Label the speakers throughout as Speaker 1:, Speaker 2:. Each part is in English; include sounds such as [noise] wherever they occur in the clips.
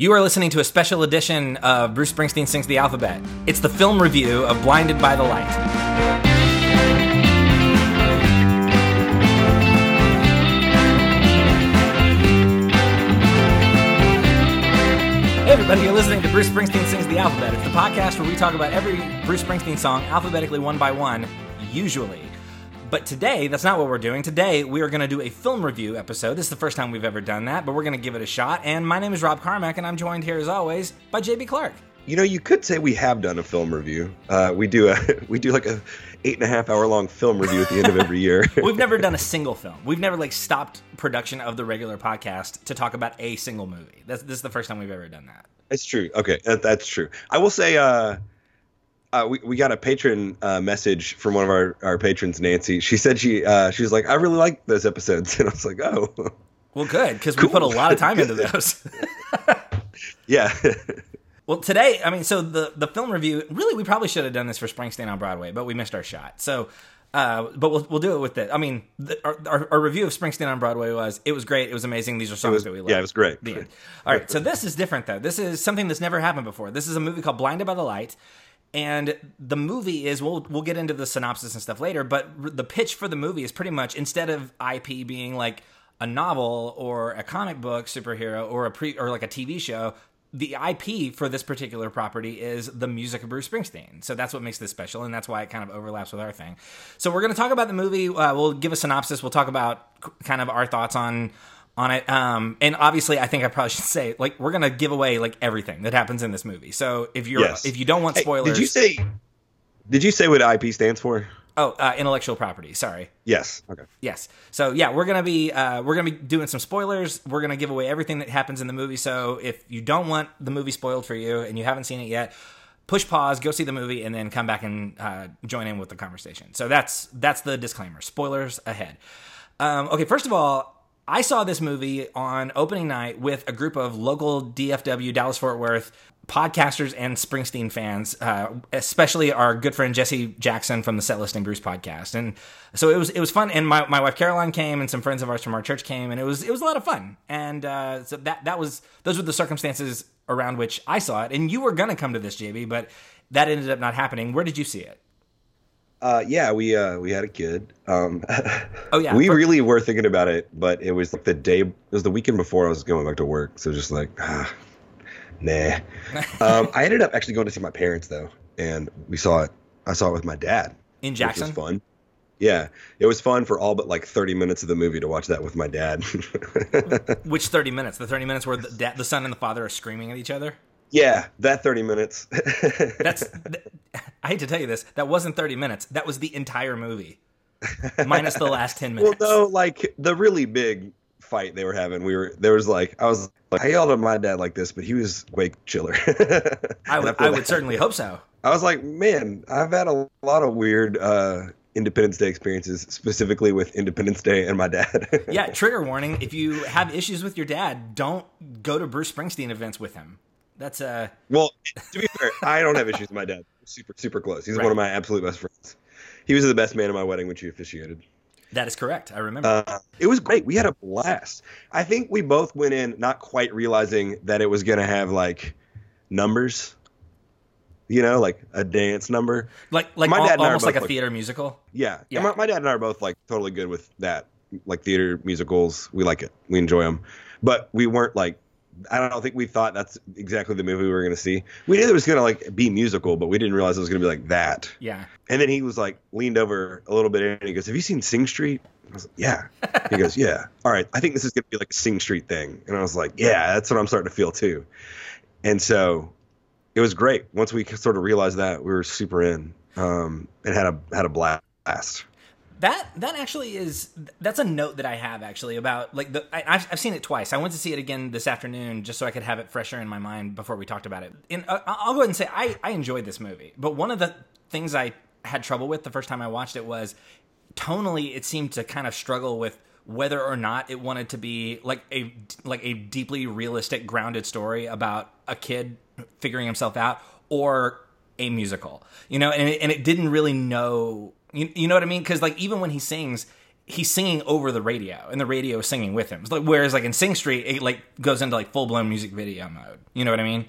Speaker 1: You are listening to a special edition of Bruce Springsteen Sings the Alphabet. It's the film review of Blinded by the Light. Hey everybody, you're listening to Bruce Springsteen Sings the Alphabet. It's the podcast where we talk about every Bruce Springsteen song alphabetically one by one, usually. But today, that's not what we're doing. Today, we are going to do a film review episode. This is the first time we've ever done that, but we're going to give it a shot. And my name is Rob Carmack, and I'm joined here as always by JB Clark.
Speaker 2: You know, you could say we have done a film review. Uh, we do a [laughs] we do like a eight and a half hour long film review at the end of every year. [laughs]
Speaker 1: We've never done a [laughs] single film. We've never like stopped production of the regular podcast to talk about a single movie. That's this is the first time we've ever done that.
Speaker 2: It's true. Okay, that, that's true. I will say, uh, uh, we we got a patron uh, message from one of our, our patrons, Nancy. She said she uh, she was like, I really like those episodes, [laughs] and I was like, oh,
Speaker 1: Well, good because we put a lot of time into those. [laughs]
Speaker 2: yeah. [laughs]
Speaker 1: Well, today, I mean, so the the film review. Really, we probably should have done this for Springsteen on Broadway, but we missed our shot. So, uh, but we'll we'll do it with it. I mean, the, our, our, our review of Springsteen on Broadway was it was great. It was amazing. These are songs
Speaker 2: was-
Speaker 1: that we love.
Speaker 2: yeah, it was great.
Speaker 1: The end. All right, so this is different though. This is something that's never happened before. This is a movie called Blinded by the Light. And the movie is we'll we'll get into the synopsis and stuff later, but the pitch for the movie is pretty much instead of IP being like a novel or a comic book superhero or a pre or like a TV show, the IP for this particular property is the music of Bruce Springsteen. So that's what makes this special, and that's why it kind of overlaps with our thing. So we're going to talk about the movie. Uh, we'll give a synopsis. We'll talk about kind of our thoughts on on it. Um, and obviously, I think I probably should [laughs] say like we're going to give away like everything that happens in this movie. So if you're
Speaker 2: Yes.
Speaker 1: if you don't want
Speaker 2: Hey,
Speaker 1: spoilers,
Speaker 2: did you say? Did you say what IP stands for?
Speaker 1: oh uh, intellectual property? Sorry.
Speaker 2: Yes. Okay.
Speaker 1: Yes. So yeah, we're gonna be uh, we're gonna be doing some spoilers. We're gonna give away everything that happens in the movie. So if you don't want the movie spoiled for you and you haven't seen it yet, push pause, go see the movie, and then come back and uh, join in with the conversation. So that's that's the disclaimer. Spoilers ahead. Um, okay, first of all. I saw this movie on opening night with a group of local DFW, Dallas Fort Worth podcasters and Springsteen fans, uh, especially our good friend Jesse Jackson from the Set Listing Bruce podcast. And so it was it was fun. And my, my wife Caroline came, and some friends of ours from our church came, and it was it was a lot of fun. And uh, so that that was those were the circumstances around which I saw it. And you were gonna come to this, JB, but that ended up not happening. Where did you see it?
Speaker 2: Uh, yeah, we uh, we had a kid. Um, [laughs]
Speaker 1: Oh, yeah,
Speaker 2: we really were thinking about it, but it was like the day. It was the weekend before I was going back to work, so just like, ah, [sighs] nah. [laughs] um, I ended up actually going to see my parents though, and we saw it. I saw it with my dad.
Speaker 1: In
Speaker 2: which
Speaker 1: Jackson?
Speaker 2: was fun. Yeah, it was fun for all but like 30 minutes of the movie to watch that with my dad. [laughs]
Speaker 1: Which thirty minutes? The thirty minutes where the, dad, the son and the father are screaming at each other.
Speaker 2: Yeah, that 30 minutes. [laughs]
Speaker 1: That's. th- I hate to tell you this. That wasn't thirty minutes. That was the entire movie, minus the last ten minutes.
Speaker 2: well, no, like the really big fight they were having. We were there was like I was like I yelled at my dad like this, but he was way chiller. [laughs]
Speaker 1: I would. I would certainly hope so.
Speaker 2: I was like, man, I've had a lot of weird uh, Independence Day experiences, specifically with Independence Day and my dad. [laughs]
Speaker 1: Yeah. Trigger warning: If you have issues with your dad, don't go to Bruce Springsteen events with him. That's uh.
Speaker 2: Well, to be fair, I don't have issues with my dad. We're super, super close. He's
Speaker 1: Right.
Speaker 2: one of my absolute best friends. He was the best man at my wedding when she officiated.
Speaker 1: That is correct. I remember.
Speaker 2: Uh, it was great. We had a blast. I think we both went in not quite realizing that it was going to have like numbers, you know, like a dance number.
Speaker 1: like like
Speaker 2: my
Speaker 1: al-
Speaker 2: dad and I are
Speaker 1: almost like a
Speaker 2: both, like-
Speaker 1: theater musical.
Speaker 2: Yeah.
Speaker 1: Yeah.
Speaker 2: My, my dad and I are both like totally good with that. Like theater musicals, we like it. We enjoy them. But we weren't like, I don't think we thought that's exactly the movie we were going to see. We knew it was going to like be musical, but we didn't realize it was going to be like that.
Speaker 1: Yeah.
Speaker 2: And then he was like leaned over a little bit and he goes, "Have you seen Sing Street?" I was like, "Yeah." He goes, "Yeah." [laughs] All right, I think this is going to be like a Sing Street thing. And I was like, "Yeah, that's what I'm starting to feel too." And so it was great. Once we sort of realized that, we were super in um, and had a had a blast.
Speaker 1: That that actually is that's a note that I have actually about like the I, I've I've seen it twice. I went to see it again this afternoon just so I could have it fresher in my mind before we talked about it. And uh, I'll go ahead and say I I enjoyed this movie, but one of the things I had trouble with the first time I watched it was tonally it seemed to kind of struggle with whether or not it wanted to be like a like a deeply realistic grounded story about a kid figuring himself out or a musical you know and it, and it didn't really know you, you know what i mean because like even when he sings he's singing over the radio, and the radio is singing with him. Like, whereas like in Sing Street, it like goes into like full blown music video mode. You know what I mean?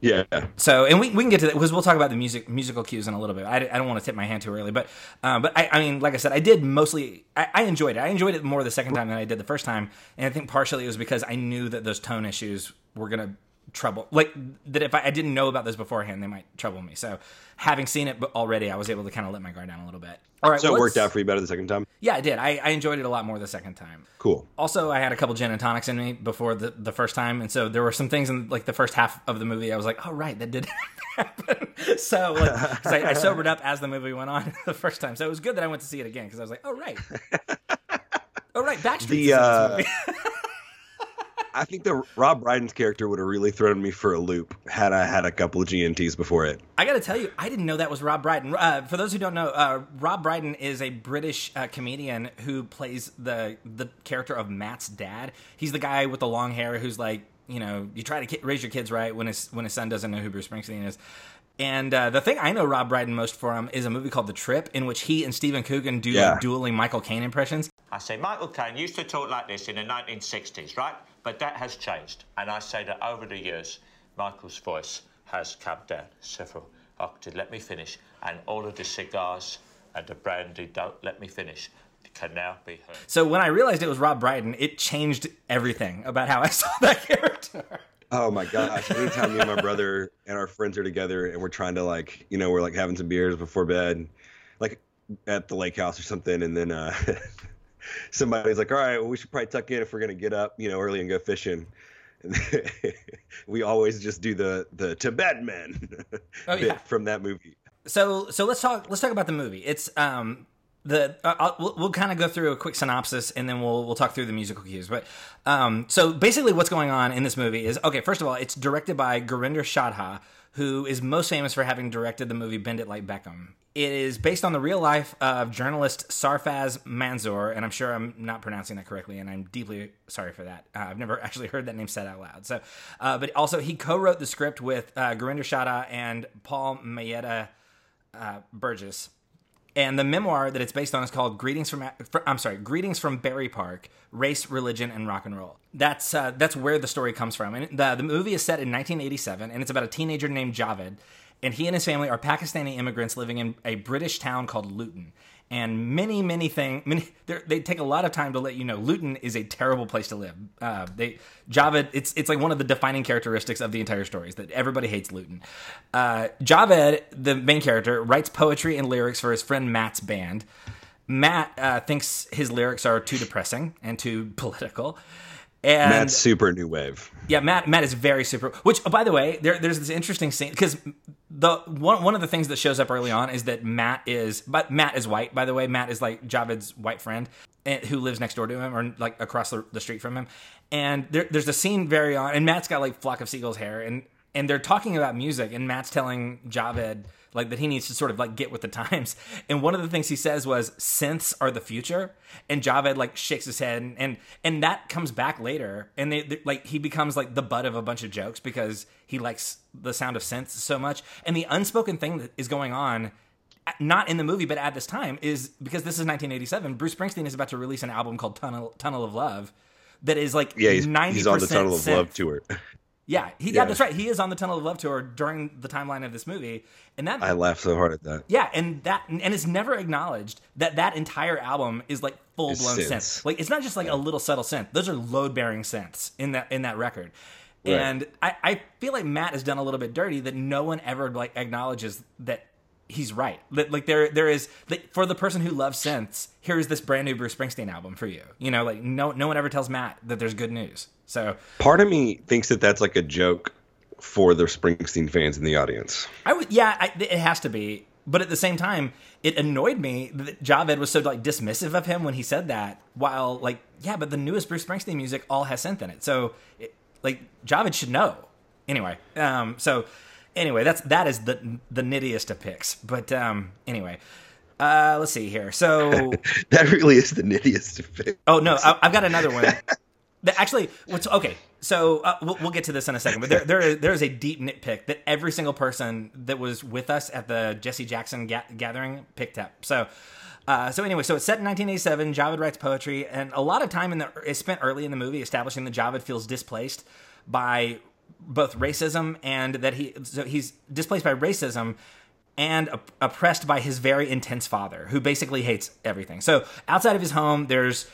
Speaker 2: Yeah.
Speaker 1: So, and we, we can get to that because we'll talk about the music musical cues in a little bit. I, I don't want to tip my hand too early, but um, but I, I mean, like I said, I did mostly. I, I enjoyed it. I enjoyed it more the second time than I did the first time, and I think partially it was because I knew that those tone issues were gonna trouble. Like that if I, I didn't know about this beforehand they might trouble me. So having seen it already i was able to kind of let my guard down a little bit. All right
Speaker 2: So it worked out for you better the second time?
Speaker 1: yeah i did. I, I enjoyed it a lot more the second time.
Speaker 2: Cool.
Speaker 1: also i had a couple gin and tonics in me before the, the first time and so there were some things in like the first half of the movie i was like oh right that did [laughs] happen. So like I, I sobered up as the movie went on [laughs] the first time. So it was good that i went to see it again because i was like oh right. [laughs] Oh right backstreet
Speaker 2: The, uh, I think the Rob Brydon's character would have really thrown me for a loop had I had a couple of GNTs before it.
Speaker 1: I got to tell you, I didn't know that was Rob Brydon. Uh, for those who don't know, uh, Rob Brydon is a British uh, comedian who plays the the character of Matt's dad. He's the guy with the long hair who's like, you know, you try to ki- raise your kids right when his when his son doesn't know who Bruce Springsteen is. And uh, the thing I know Rob Brydon most from is a movie called The Trip, in which he and Stephen Coogan do
Speaker 2: Yeah.
Speaker 1: like, dueling Michael Caine impressions.
Speaker 3: I say Michael Caine used to talk like this in the 1960s, right? But that has changed. And I say that over the years, Michael's voice has come down several octaves. Let me finish. And all of the cigars and the brandy, don't let me finish, can now be heard.
Speaker 1: So when I realized it was Rob Brydon, it changed everything about how I [laughs] saw that character.
Speaker 2: Oh my gosh! Anytime me and my brother and our friends are together and we're trying to like, you know, we're like having some beers before bed, like at the lake house or something, and then uh, [laughs] [laughs] somebody's like, "All right, well, we should probably tuck in if we're gonna get up, you know, early and go fishing." [laughs] We always just do the the Tibet men [laughs]
Speaker 1: Oh,
Speaker 2: bit
Speaker 1: yeah.
Speaker 2: from that movie.
Speaker 1: so so let's talk let's talk about the movie it's um the uh, we'll, we'll kind of go through a quick synopsis and then we'll we'll talk through the musical cues but um so basically what's going on in this movie is okay first of all it's directed by Gurinder Chadha who is most famous for having directed the movie Bend It Like Beckham it is based on the real life of journalist Sarfaz Manzoor, and I'm sure I'm not pronouncing that correctly, and I'm deeply sorry for that. Uh, I've never [laughs] actually heard that name said out loud. So, uh, but also he co-wrote the script with uh, Gurinder Chadha and Paul Mayeda uh, Burgess. And the memoir that it's based on is called "Greetings from." I'm sorry, "Greetings from Bury Park: Race, Religion, and Rock and Roll." That's uh, that's where the story comes from. And the the movie is set in 1987, and it's about a teenager named Javed, and he and his family are Pakistani immigrants living in a British town called Luton. And many, many things. Many they're- take a lot of time to let you know Luton is a terrible place to live. Uh, they Javed, it's it's like one of the defining characteristics of the entire story is that everybody hates Luton. Uh, Javed, the main character, writes poetry and lyrics for his friend Matt's band. Matt uh, thinks his lyrics are too depressing and too [laughs] political. And
Speaker 2: Matt's super new wave.
Speaker 1: yeah, Matt. Matt is very super. Which, oh, by the way, there, there's this interesting scene because the one one of the things that shows up early on is that Matt is, but Matt is white. By the way, Matt is like Javed's white friend eh, who lives next door to him or like across the, the street from him. And there, there's a scene very on, and Matt's got like flock of seagulls hair, and and they're talking about music, and Matt's telling Javed like that he needs to sort of like get with the times. [laughs] And one of the things he says was synths are the future. And Javed like shakes his head and and, and that comes back later. And they, they- like he becomes like the butt of a bunch of jokes because he likes the sound of synths so much. And the unspoken thing that is going on not in the movie, but at this time, is because this is 1987. Bruce Springsteen is about to release an album called Tunnel Tunnel of Love, that is like
Speaker 2: Yeah, he's,
Speaker 1: 90%
Speaker 2: he's on the Tunnel of
Speaker 1: synth.
Speaker 2: Love tour. [laughs]
Speaker 1: Yeah, he, yeah,
Speaker 2: Yeah.
Speaker 1: that's right. He is on the Tunnel of Love tour during the timeline of this movie, and that
Speaker 2: I laughed so hard at that.
Speaker 1: yeah, and that and it's never acknowledged that that entire album is like full blown
Speaker 2: Is
Speaker 1: synth. Like it's not just like a little subtle synth; those are load bearing synths in that in that record.
Speaker 2: Right.
Speaker 1: And I, I feel like Matt has done a little bit dirty that no one ever like acknowledges that he's right. Like there there is like, for the person who loves synths, here is this brand new Bruce Springsteen album for you. You know, like no no one ever tells Matt that there's good news. So
Speaker 2: Part of me thinks that that's like a joke for the Springsteen fans in the audience.
Speaker 1: I would, yeah, I, it has to be. But at the same time, it annoyed me that Javed was so like dismissive of him when he said that. While like, yeah, but the newest Bruce Springsteen music all has synth in it, so it, like Javed should know. Anyway, um, so anyway, that's that is the the nittiest of picks. But um, anyway, uh, let's see here. So [laughs]
Speaker 2: That really is the nittiest of it.
Speaker 1: Oh no, I, I've got another one. [laughs] Actually, what's okay? So uh, we'll, we'll get to this in a second, but there, there, there is a deep nitpick that every single person that was with us at the Jesse Jackson ga- gathering picked up. So, Uh, so anyway, so it's set in 1987. Javed writes poetry, and a lot of time in the is spent early in the movie establishing that Javed feels displaced by both racism and that he so he's displaced by racism and op- oppressed by his very intense father, who basically hates everything. So outside of his home, there's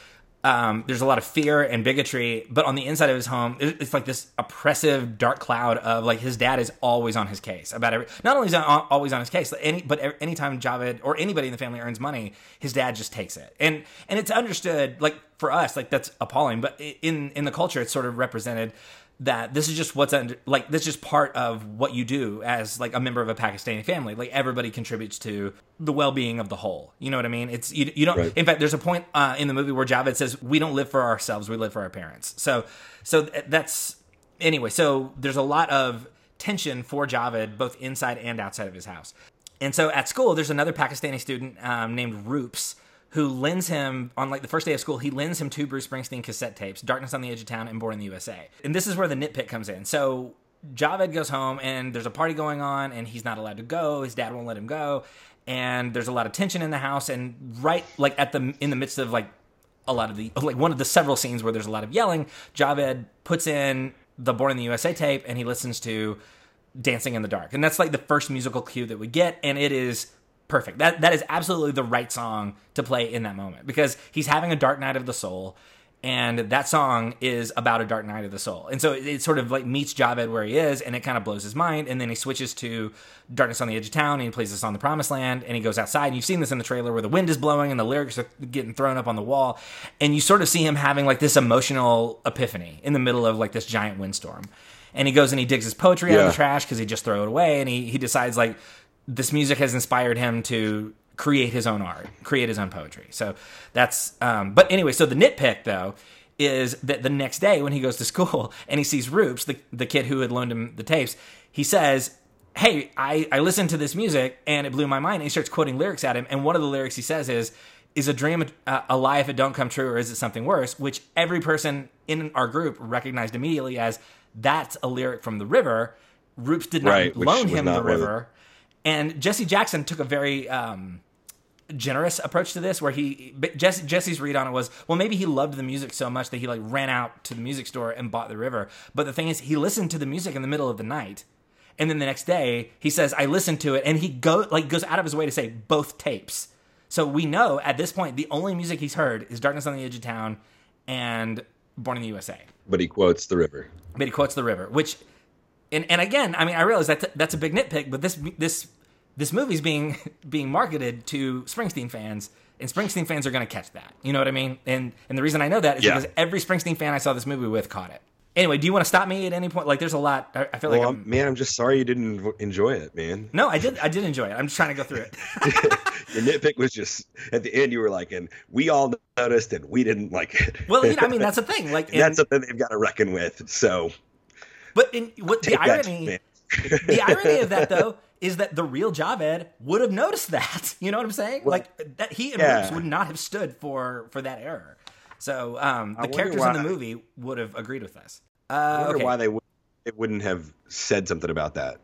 Speaker 1: um, there's a lot of fear and bigotry, but on the inside of his home, it's like this oppressive dark cloud of like his dad is always on his case about every. Not only is he always on his case, any but anytime Javed or anybody in the family earns money, his dad just takes it, and and it's understood like for us like that's appalling, but in in the culture it's sort of represented that this is just what's under like this is just part of what you do as like a member of a Pakistani family. Like everybody contributes to the well-being of the whole. You know what I mean? It's you, you don't.
Speaker 2: Right.
Speaker 1: In fact, there's a point uh, in the movie where Javed says, "We don't live for ourselves; we live for our parents." So, so that's anyway. So there's a lot of tension for Javed both inside and outside of his house. And so at school, there's another Pakistani student um, named Roops who lends him on like the first day of school. He lends him two Bruce Springsteen cassette tapes, "Darkness on the Edge of Town" and "Born in the USA." And this is where the nitpick comes in. So Javed goes home and there's a party going on, and he's not allowed to go. His dad won't let him go, and there's a lot of tension in the house. And right like at the in the midst of like a lot of the like one of the several scenes where there's a lot of yelling, Javed puts in the Born in the USA tape and he listens to Dancing in the Dark. And that's like the first musical cue that we get and it is perfect. That that is absolutely the right song to play in that moment because he's having a dark night of the soul and that song is about a dark night of the soul. And so it, it sort of like meets Javed where he is and it kind of blows his mind and then he switches to Darkness on the Edge of Town and he plays this on the Promised Land and he goes outside and you've seen this in the trailer where the wind is blowing and the lyrics are getting thrown up on the wall and you sort of see him having like this emotional epiphany in the middle of like this giant windstorm. And he goes and he digs his poetry out of the trash because he just throw it away and he, he decides like this music has inspired him to create his own art, create his own poetry. So that's, um, but anyway, so the nitpick though is that the next day when he goes to school [laughs] and he sees Roops, the, the kid who had loaned him the tapes, he says, Hey, I, I listened to this music and it blew my mind. And he starts quoting lyrics at him. And one of the lyrics he says is, Is a dream a, a lie if it don't come true, or is it something worse? Which every person in our group recognized immediately as that's a lyric from The River. Roops did not
Speaker 2: Right,
Speaker 1: loan him
Speaker 2: not
Speaker 1: The
Speaker 2: the-
Speaker 1: River. And Jesse Jackson took a very um, generous approach to this, where he Jesse, Jesse's read on it was, well, maybe he loved the music so much that he like ran out to the music store and bought the river. But the thing is, he listened to the music in the middle of the night, and then the next day he says, I listened to it, and he go like goes out of his way to say both tapes. So we know at this point the only music he's heard is "Darkness on the Edge of Town" and "Born in the USA."
Speaker 2: But he quotes the river.
Speaker 1: but he quotes the river, which, and and again, I mean, I realize that that's a big nitpick, but this this this movie's being [laughs] being marketed to Springsteen fans, and Springsteen fans are going to catch that. You know what I mean? And and the reason I know that is
Speaker 2: Yeah.
Speaker 1: because every Springsteen fan I saw this movie with caught it. Anyway, do you want to stop me at any point? Like, there's a lot. I, I feel like
Speaker 2: Well,
Speaker 1: I'm,
Speaker 2: I'm- man, I'm just sorry you didn't enjoy it, man.
Speaker 1: no, I did. I did enjoy it. I'm just trying to go through it. [laughs]
Speaker 2: Your nitpick was just at the end. You were like, and we all noticed, and we didn't like it.
Speaker 1: Well, you know, I mean, that's the [laughs] thing. Like, in,
Speaker 2: that's something they've got to reckon with. So
Speaker 1: but in what the
Speaker 2: take that,
Speaker 1: irony, the irony of that though is that the real Javed would have noticed that. [laughs] You know what I'm saying? like that he and
Speaker 2: yeah.
Speaker 1: Would not have stood for for that error. So um, the characters in the movie would have agreed with us.
Speaker 2: I
Speaker 1: Uh,
Speaker 2: wonder
Speaker 1: okay.
Speaker 2: why they, would, they wouldn't have said something about that.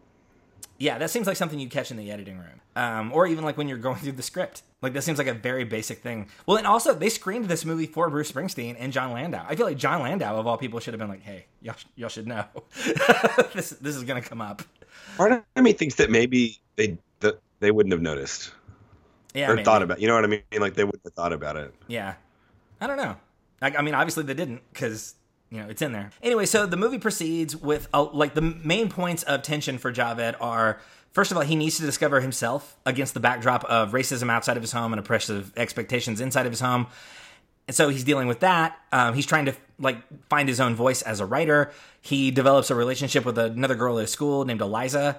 Speaker 1: Yeah, that seems like something you catch in the editing room, um, or even like when you're going through the script. Like that seems like a very basic thing. Well, and also they screened this movie for Bruce Springsteen and Jon Landau. I feel like Jon Landau of all people should have been like, "Hey, y'all, y'all should know [laughs] this this is gonna come up."
Speaker 2: Part of me thinks that maybe they that they wouldn't have noticed
Speaker 1: Yeah,
Speaker 2: or
Speaker 1: maybe.
Speaker 2: thought about. You know what I mean? Like they wouldn't have thought about it.
Speaker 1: Yeah. I don't know. I, I mean, obviously they didn't because, you know, it's in there. Anyway, so the movie proceeds with, uh, like, the main points of tension for Javed are first of all, he needs to discover himself against the backdrop of racism outside of his home and oppressive expectations inside of his home. And so he's dealing with that. Um, he's trying to like find his own voice as a writer. He develops a relationship with another girl at school named Eliza,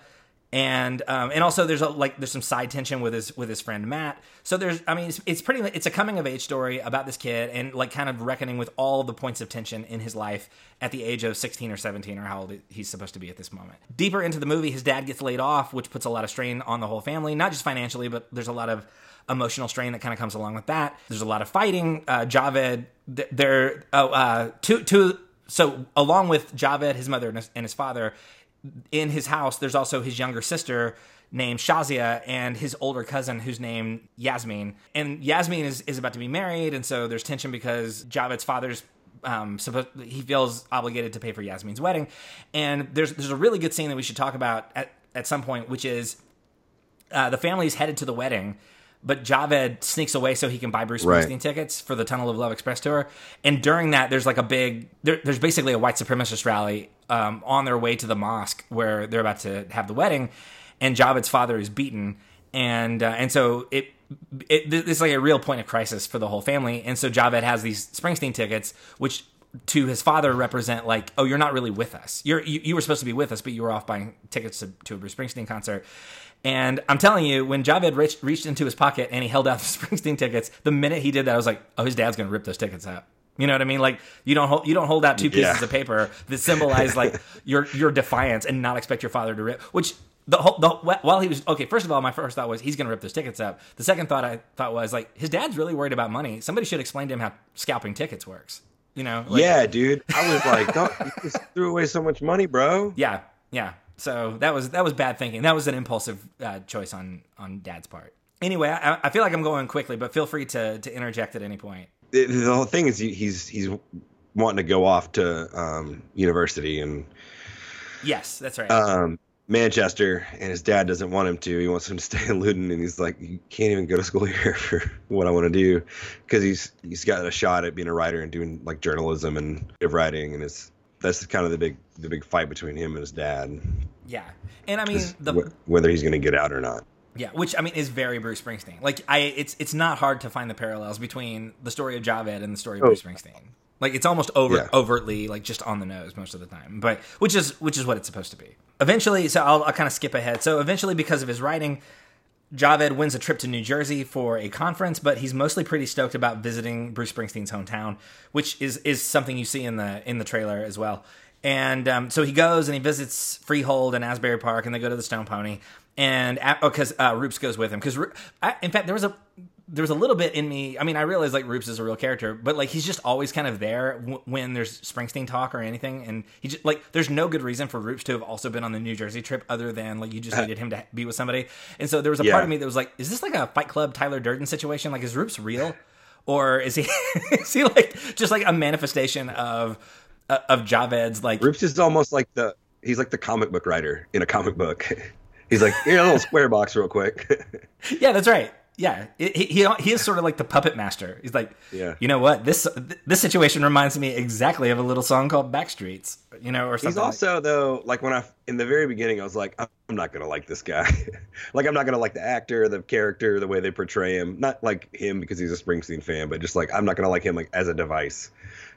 Speaker 1: and um, and also there's a, like there's some side tension with his with his friend Matt. So there's I mean it's, it's pretty it's a coming of age story about this kid and like kind of reckoning with all the points of tension in his life at the age of 16 or 17 or how old he's supposed to be at this moment. Deeper into the movie, his dad gets laid off, which puts a lot of strain on the whole family, not just financially, but there's a lot of emotional strain that kind of comes along with that. There's a lot of fighting. Uh, Javed, there, oh, uh, two, two. So along with Javed, his mother and his, and his father, in his house, there's also his younger sister named Shazia and his older cousin who's named Yasmin. And Yasmin is, is about to be married, and so there's tension because Javed's father's um, supposed he feels obligated to pay for Yasmin's wedding. And there's there's a really good scene that we should talk about at, at some point, which is uh, the family is headed to the wedding, but Javed sneaks away so he can buy Bruce
Speaker 2: Right.
Speaker 1: Springsteen tickets for the Tunnel of Love Express tour. And during that, there's like a big, there, there's basically a white supremacist rally um, on their way to the mosque where they're about to have the wedding, and Javed's father is beaten, and uh, and so it. It, it's like a real point of crisis for the whole family, and so Javed has these Springsteen tickets, which to his father represent like, oh, you're not really with us. You're you, you were supposed to be with us, but you were off buying tickets to, to a Bruce Springsteen concert. And I'm telling you, when Javed reached, reached into his pocket and he held out the [laughs] Springsteen tickets, the minute he did that, I was like, oh, his dad's gonna rip those tickets out. You know what I mean? Like you don't hold you don't hold out two pieces
Speaker 2: Yeah.
Speaker 1: of paper that symbolize like [laughs] your your defiance and not expect your father to rip. Which the whole the, while he was okay. First of all, my first thought was he's gonna rip those tickets up. The second thought I thought was like his dad's really worried about money. Somebody should explain to him how scalping tickets works. You know? Like,
Speaker 2: yeah, dude. I was like, don't, you just threw away so much money, bro.
Speaker 1: Yeah, yeah. So that was that was bad thinking. That was an impulsive uh, choice on on Dad's part. Anyway, I, I feel like I'm going quickly, but feel free to to interject at any point.
Speaker 2: The, the whole thing is he, he's he's wanting to go off to um, university and
Speaker 1: Yes, that's right.
Speaker 2: um, Manchester, and his dad doesn't want him to. He wants him to [laughs] stay in Luton, and he's like, "You can't even go to school [laughs] here for what I want to do," because he's he's got a shot at being a writer and doing like journalism and writing, and it's that's kind of the big the big fight between him and his dad,
Speaker 1: yeah, and I mean the
Speaker 2: wh- whether he's going to get out or not.
Speaker 1: yeah, which I mean is very Bruce Springsteen. Like I, it's it's not hard to find the parallels between the story of Javed and the story of
Speaker 2: Oh.
Speaker 1: Bruce Springsteen. Like it's almost over
Speaker 2: Yeah.
Speaker 1: overtly like just on the nose most of the time, but which is which is what it's supposed to be. Eventually, so I'll, I'll kind of skip ahead. So eventually, because of his writing, Javed wins a trip to New Jersey for a conference, but he's mostly pretty stoked about visiting Bruce Springsteen's hometown, which is is something you see in the in the trailer as well. And um, so he goes and he visits Freehold and Asbury Park, and they go to the Stone Pony. And because uh, Roops goes with him, because in fact there was a there was a little bit in me. I mean, I realize like Roops is a real character, but like he's just always kind of there w- when there's Springsteen talk or anything, and he just like there's no good reason for Roops to have also been on the New Jersey trip other than like you just needed him to be with somebody. And so there was a part of me that was like, is this like a Fight Club Tyler Durden situation? Like, is Roops real, or is he [laughs] is he like just like a manifestation of uh, of Javed's like
Speaker 2: Roops is almost like the he's like the comic book writer in a comic book. [laughs] he's like, here, a little square box, real quick. [laughs]
Speaker 1: Yeah, that's right. Yeah, It- he, he he is sort of like the puppet master. He's like,
Speaker 2: Yeah.
Speaker 1: you know what this this situation reminds me exactly of a little song called Backstreets, you know, or something.
Speaker 2: He's
Speaker 1: like-
Speaker 2: also though, like when I in the very beginning, I was like, I'm not gonna like this guy. [laughs] like I'm not gonna like the actor, the character, the way they portray him. Not like him because he's a Springsteen fan, but just like I'm not gonna like him like as a device.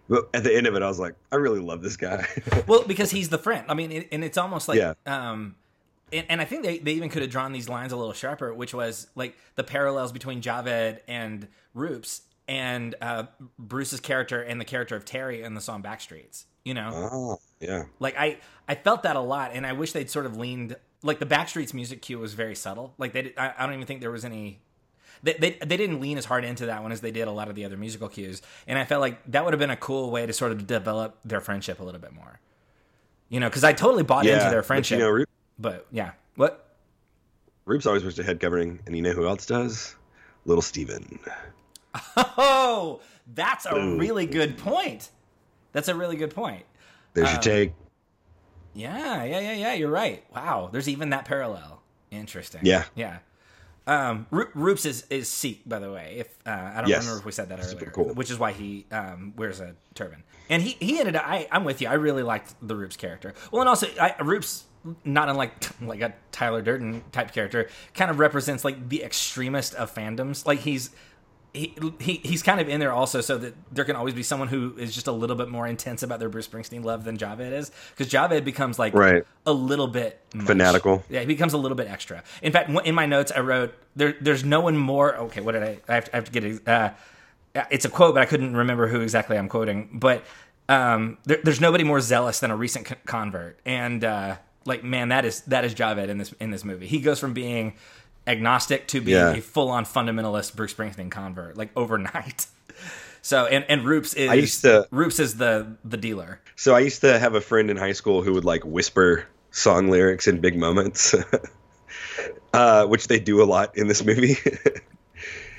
Speaker 2: But at the end of it, I was like, I really love this guy.
Speaker 1: well, [laughs] because he's the friend. I mean, it, and it's almost like,
Speaker 2: Yeah.
Speaker 1: um, and, and I think they, they even could have drawn these lines a little sharper, which was like the parallels between Javed and Roops and uh, Bruce's character and the character of Terry in the song Backstreets. You know,
Speaker 2: oh, yeah.
Speaker 1: like I I felt that a lot, and I wish they'd sort of leaned like the Backstreets music cue was very subtle. Like they, I, I don't even think there was any. They, they, they didn't lean as hard into that one as they did a lot of the other musical cues, and I felt like that would have been a cool way to sort of develop their friendship a little bit more. You know, because I totally bought
Speaker 2: Yeah.
Speaker 1: into their
Speaker 2: But,
Speaker 1: friendship,
Speaker 2: you know,
Speaker 1: but yeah, what?
Speaker 2: Roops always wears a head covering, and you know who else does? Little Steven.
Speaker 1: Oh, that's a
Speaker 2: Boom.
Speaker 1: really good point. That's a really good point.
Speaker 2: There's
Speaker 1: Uh,
Speaker 2: your take.
Speaker 1: Yeah, yeah, yeah, yeah. You're right. Wow, there's even that parallel. Interesting.
Speaker 2: Yeah.
Speaker 1: yeah. Um, Ro- Roops is is Sikh, by the way. If uh, I don't
Speaker 2: Yes.
Speaker 1: remember if we said that
Speaker 2: Super
Speaker 1: earlier,
Speaker 2: cool.
Speaker 1: which is why he um, wears a turban. And he he ended up. I, I'm with you. I really liked the Roops character. Well, and also I, Roops, not unlike [clears throat] like a Tyler Durden type character, kind of represents like the extremist of fandoms. Like he's. He, he he's kind of in there also so that there can always be someone who is just a little bit more intense about their Bruce Springsteen love than Javed is because Javed becomes like
Speaker 2: Right.
Speaker 1: a little bit much.
Speaker 2: Fanatical.
Speaker 1: Yeah, he becomes a little bit extra. In fact, in my notes, I wrote there. There's no one more. Okay, what did I? I have to, I have to get it. Uh, it's a quote, but I couldn't remember who exactly I'm quoting. But um, there, there's nobody more zealous than a recent convert, and uh, like man, that is that is Javed in this in this movie. He goes from being agnostic to being
Speaker 2: Yeah.
Speaker 1: a full on fundamentalist Bruce Springsteen convert, like overnight. So and and Roops is
Speaker 2: I used to-
Speaker 1: Roops is the the dealer.
Speaker 2: So I used to have a friend in high school who would like whisper song lyrics in big moments, [laughs] uh, which they do a lot in this movie. [laughs]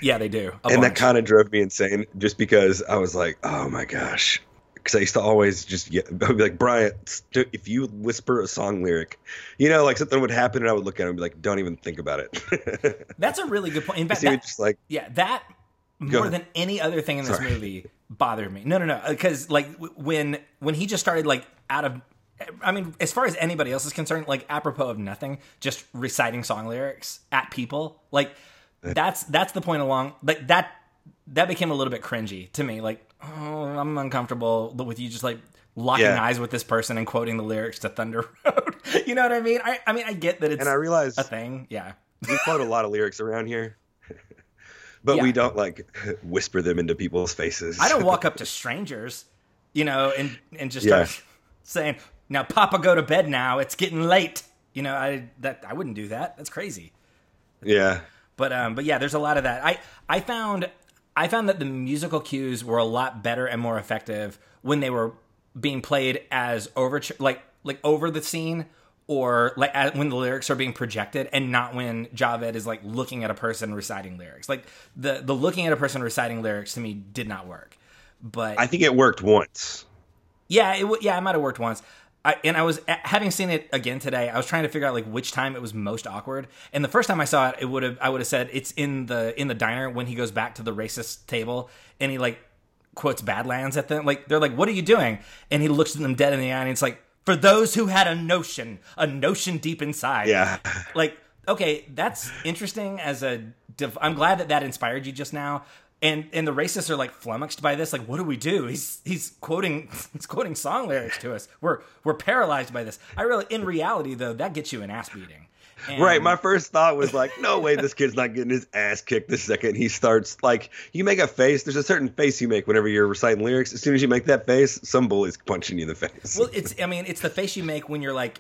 Speaker 1: Yeah, they do.
Speaker 2: and that kind of drove me insane just because I was like, oh my gosh. Because I used to always just get, I would be like, Brian, st- if you whisper a song lyric, you know, like something would happen and I would look at him and be like, don't even think about it. [laughs]
Speaker 1: That's a really good point. In fact, that,
Speaker 2: just like,
Speaker 1: yeah, that more than any other thing in this
Speaker 2: Sorry.
Speaker 1: movie bothered me. No, no, no, uh, because like w- when when he just started like out of. I mean, as far as anybody else is concerned, like apropos of nothing, just reciting song lyrics at people, like that's that's the point along like that that became a little bit cringy to me. Like, oh, I'm uncomfortable with you just like locking
Speaker 2: Yeah.
Speaker 1: eyes with this person and quoting the lyrics to Thunder [laughs] Road. you know what I mean? I, I mean, I get that it's
Speaker 2: and I realize
Speaker 1: a thing. Yeah.
Speaker 2: we quote a lot of lyrics around here, [laughs] but
Speaker 1: Yeah.
Speaker 2: we don't like [laughs] whisper them into people's faces.
Speaker 1: I don't walk up to strangers, you know, and and just
Speaker 2: Yeah.
Speaker 1: start saying, "Now, Papa, go to bed. Now it's getting late." You know, I that I wouldn't do that. That's crazy.
Speaker 2: yeah.
Speaker 1: But um, but yeah, there's a lot of that. I I found I found that the musical cues were a lot better and more effective when they were being played as overture, like like over the scene, or like when the lyrics are being projected, and not when Javed is like looking at a person reciting lyrics. Like the the looking at a person reciting lyrics to me did not work. But
Speaker 2: I think it worked once.
Speaker 1: yeah, it w- yeah, it might have worked once. I, and I was having seen it again today. I was trying to figure out like which time it was most awkward. And the first time I saw it, it would have I would have said it's in the in the diner when he goes back to the racist table and he like quotes Badlands at them. Like they're like, "What are you doing?" And he looks at them dead in the eye and it's like, "For those who had a notion, a notion deep inside."
Speaker 2: Yeah.
Speaker 1: like okay that's interesting as a div- i'm glad that that inspired you just now and and the racists are like flummoxed by this like what do we do he's he's quoting [laughs] he's quoting song lyrics to us we're we're paralyzed by this i really in reality though that gets you an ass beating And-
Speaker 2: Right. My first thought was like, no way this kid's not getting his ass kicked the second he starts. Like, you make a face. There's a certain face you make whenever you're reciting lyrics. As soon as you make that face, some bully's punching you in the face.
Speaker 1: well it's i mean it's the face you make when you're like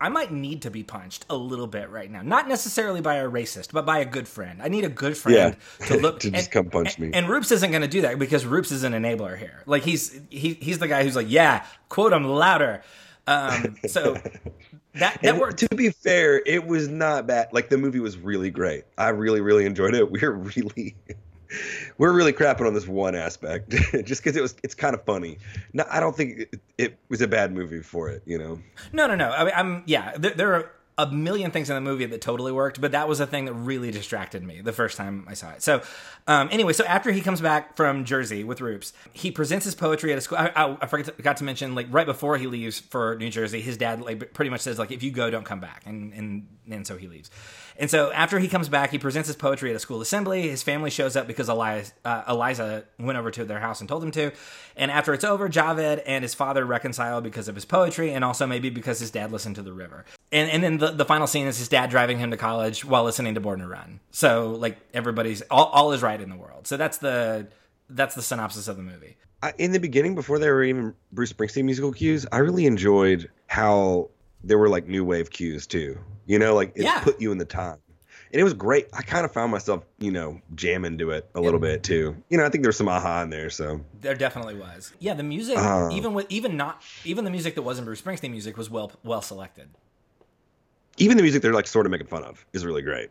Speaker 1: I might need to be punched a little bit right now. Not necessarily by a racist, but by a good friend. I need a good friend
Speaker 2: Yeah.
Speaker 1: to look [laughs]
Speaker 2: To just come punch me.
Speaker 1: And, and Roops isn't going to do that because Roops is an enabler here. Like he's he, he's the guy who's like, yeah, quote him louder. Um, so [laughs] that that worked.
Speaker 2: to be fair, it was not bad. Like the movie was really great. I really, really enjoyed it. [laughs] We're really, we're really crapping on this one aspect, [laughs] just because it was. It's kind of funny. No, I don't think it, it was a bad movie for it. You know.
Speaker 1: No, no, no. I mean, I'm yeah. There, there are a million things in the movie that totally worked, but that was a thing that really distracted me the first time I saw it. So, um, anyway, so after he comes back from Jersey with Roops, he presents his poetry at a school. I, I, I forgot to, got to mention, like right before he leaves for New Jersey, his dad like pretty much says like, if you go, don't come back, and and and so he leaves. And so after he comes back, he presents his poetry at a school assembly. His family shows up because Elias, uh, Eliza went over to their house and told them to. And after it's over, Javed and his father reconcile because of his poetry and also maybe because his dad listened to the river. And, and then the, the final scene is his dad driving him to college while listening to Born to Run. So like everybody's all, all is right in the world. So that's the that's the synopsis of the movie.
Speaker 2: In the beginning, before there were even Bruce Springsteen musical cues, I really enjoyed how there were like new wave cues too. You know, like it
Speaker 1: Yeah.
Speaker 2: put you in the time. And it was great. I kind of found myself, you know, jamming to it a little bit too. You know, I think there's some a-ha in there. So
Speaker 1: There definitely was. Yeah, the music,
Speaker 2: Uh.
Speaker 1: even with even not even the music that wasn't Bruce Springsteen music was well well selected.
Speaker 2: even the music they're like sort of making fun of is really great.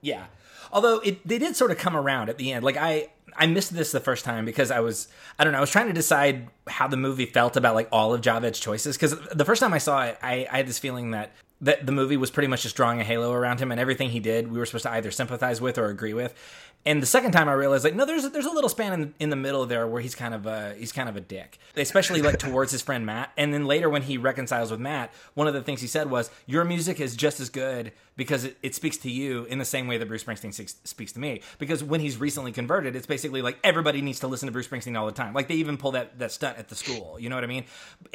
Speaker 1: Yeah. Although it they did sort of come around at the end. Like I I missed this the first time because I was I don't know, I was trying to decide how the movie felt about like all of Javed's choices cuz the first time I saw it, I, I had this feeling that that the movie was pretty much just drawing a halo around him and everything he did we were supposed to either sympathize with or agree with. And the second time I realized like no there's a, there's a little span in, in the middle there where he's kind of a he's kind of a dick. Especially like [laughs] towards his friend Matt. And then later when he reconciles with Matt, one of the things he said was your music is just as good because it, it speaks to you in the same way that Bruce Springsteen speaks, speaks to me. Because when he's recently converted, it's basically like everybody needs to listen to Bruce Springsteen all the time. Like they even pull that, that stunt at the school. You know what I mean?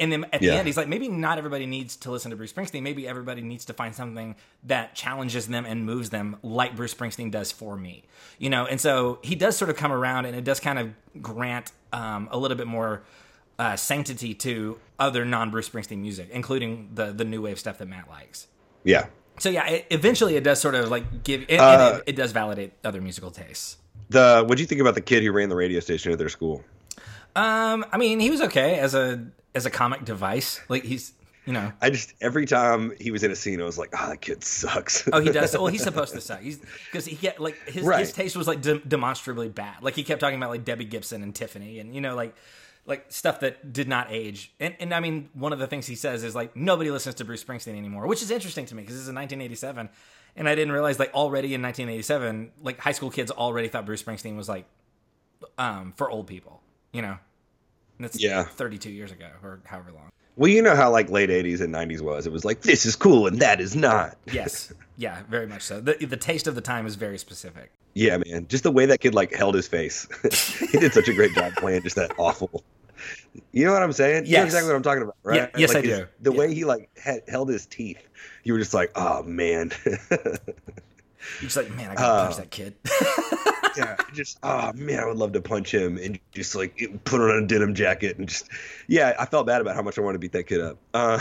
Speaker 1: And then at the end, he's like, maybe not everybody needs to listen to Bruce Springsteen. Maybe everybody needs to find something that challenges them and moves them like Bruce Springsteen does for me. You know? And so he does sort of come around and it does kind of grant um, a little bit more uh, sanctity to other non Bruce Springsteen music, including the the new wave stuff that Matt likes.
Speaker 2: Yeah.
Speaker 1: So yeah, it, eventually it does sort of like give, and,
Speaker 2: Uh,
Speaker 1: and it, it does validate other musical tastes.
Speaker 2: The what do you think about the kid who ran the radio station at their school?
Speaker 1: Um, I mean, he was okay as a as a comic device. Like he's You know.
Speaker 2: I just every time he was in a scene, I was like, "Ah, oh, that kid sucks."
Speaker 1: oh, he does. [laughs] Well, he's supposed to suck. He's because he get like his
Speaker 2: Right.
Speaker 1: his taste was like de- demonstrably bad. Like he kept talking about like Debbie Gibson and Tiffany, and you know like like stuff that did not age. And and I mean, one of the things he says is like nobody listens to Bruce Springsteen anymore, which is interesting to me because this is in 1987, and I didn't realize like already in 1987, like high school kids already thought Bruce Springsteen was like um for old people. You know. And it's
Speaker 2: Yeah.
Speaker 1: 32 years ago or however long.
Speaker 2: Well, you know how like late '80s and '90s was. It was like this is cool and that is not. [laughs]
Speaker 1: Yes. yeah, very much so. The the taste of the time is very specific.
Speaker 2: Yeah, man. Just the way that kid like held his face. [laughs] he did such a great job playing just that awful. [laughs] You know what I'm saying? You know exactly what I'm talking about, right?
Speaker 1: Yeah, yes,
Speaker 2: Like
Speaker 1: I
Speaker 2: his-
Speaker 1: do.
Speaker 2: The
Speaker 1: Yeah.
Speaker 2: way he like had, held his teeth, you were just like, oh man.
Speaker 1: You're just like, man, I gotta
Speaker 2: Uh,
Speaker 1: punch that kid.
Speaker 2: Yeah, [laughs] just oh man, I would love to punch him and just like put on a denim jacket and just yeah, I felt bad about how much I wanted to beat that kid up. Uh,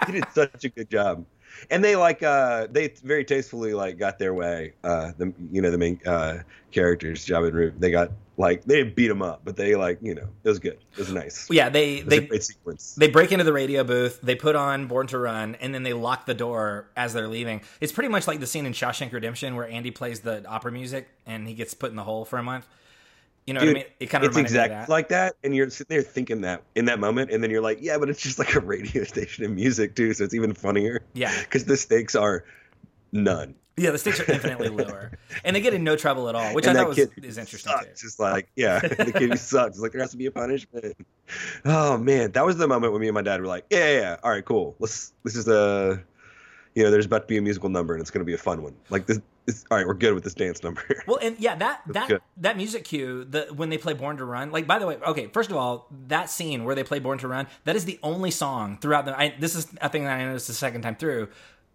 Speaker 2: [laughs] he did such a good job, and they like uh they very tastefully like got their way. Uh, the you know the main uh characters, Jabba and Rube, they got like they beat him up, but they like you know it was good, it was nice.
Speaker 1: yeah, they
Speaker 2: It was a
Speaker 1: they they break into the radio booth, they put on Born to Run, and then they lock the door as they're leaving. It's pretty much like the scene in Shawshank Redemption where Andy plays the opera music and he gets put in the hole for a month. You know
Speaker 2: Dude,
Speaker 1: what I mean? It kind of
Speaker 2: it's exactly
Speaker 1: that.
Speaker 2: like that, and you're sitting there thinking that in that moment, and then you're like, yeah, but it's just like a radio [laughs] station and music too, so it's even funnier.
Speaker 1: Yeah. [laughs]
Speaker 2: because the stakes are none.
Speaker 1: Yeah, the stakes are infinitely [laughs] lower, and they get in no trouble at all, which
Speaker 2: and
Speaker 1: I thought was is interesting
Speaker 2: sucks.
Speaker 1: too.
Speaker 2: Just like, yeah, [laughs] the kid who sucks. Like there has to be a punishment. Oh man, that was the moment when me and my dad were like, yeah, yeah, yeah. all right, cool. Let's. This is the, you know, there's about to be a musical number, and it's going to be a fun one. Like this. this all right, we're good with this dance number. [laughs]
Speaker 1: Well, and yeah, that that
Speaker 2: good.
Speaker 1: that music cue, the when they play Born to Run. Like, by the way, okay, first of all, that scene where they play Born to Run, that is the only song throughout the. I, this is a thing that I noticed the second time through.